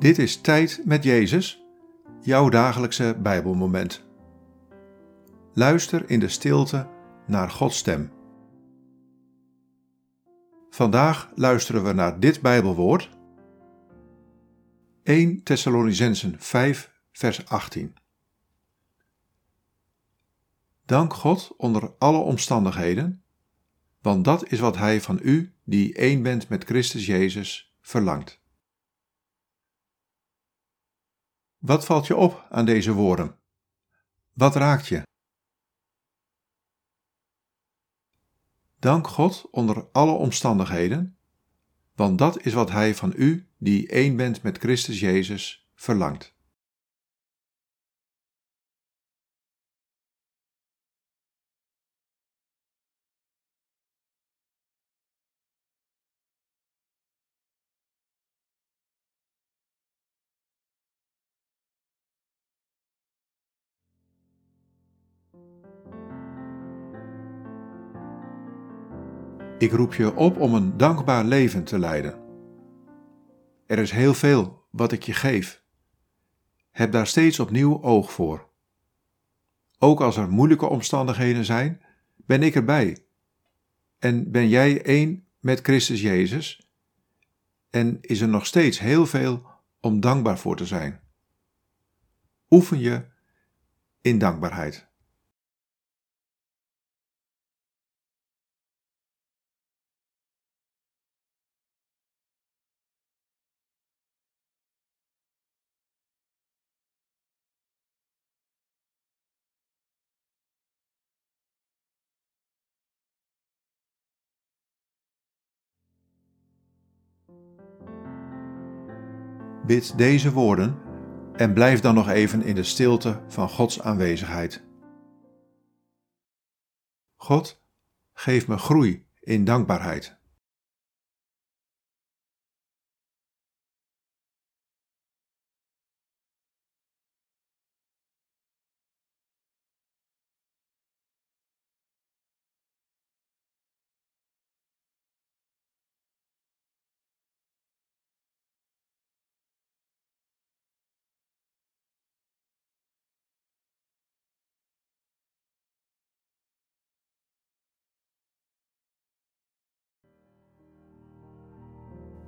Dit is Tijd met Jezus, jouw dagelijkse Bijbelmoment. Luister in de stilte naar Gods stem. Vandaag luisteren we naar dit Bijbelwoord. 1 Thessalonicensen 5, vers 18. Dank God onder alle omstandigheden, want dat is wat Hij van u, die één bent met Christus Jezus, verlangt. Wat valt je op aan deze woorden? Wat raakt je? Dank God onder alle omstandigheden, want dat is wat Hij van u, die één bent met Christus Jezus, verlangt. Ik roep je op om een dankbaar leven te leiden. Er is heel veel wat ik je geef. Heb daar steeds opnieuw oog voor. Ook als er moeilijke omstandigheden zijn, ben ik erbij. En ben jij één met Christus Jezus? En is er nog steeds heel veel om dankbaar voor te zijn. Oefen je in dankbaarheid. Bid deze woorden en blijf dan nog even in de stilte van Gods aanwezigheid. God, geef me groei in dankbaarheid.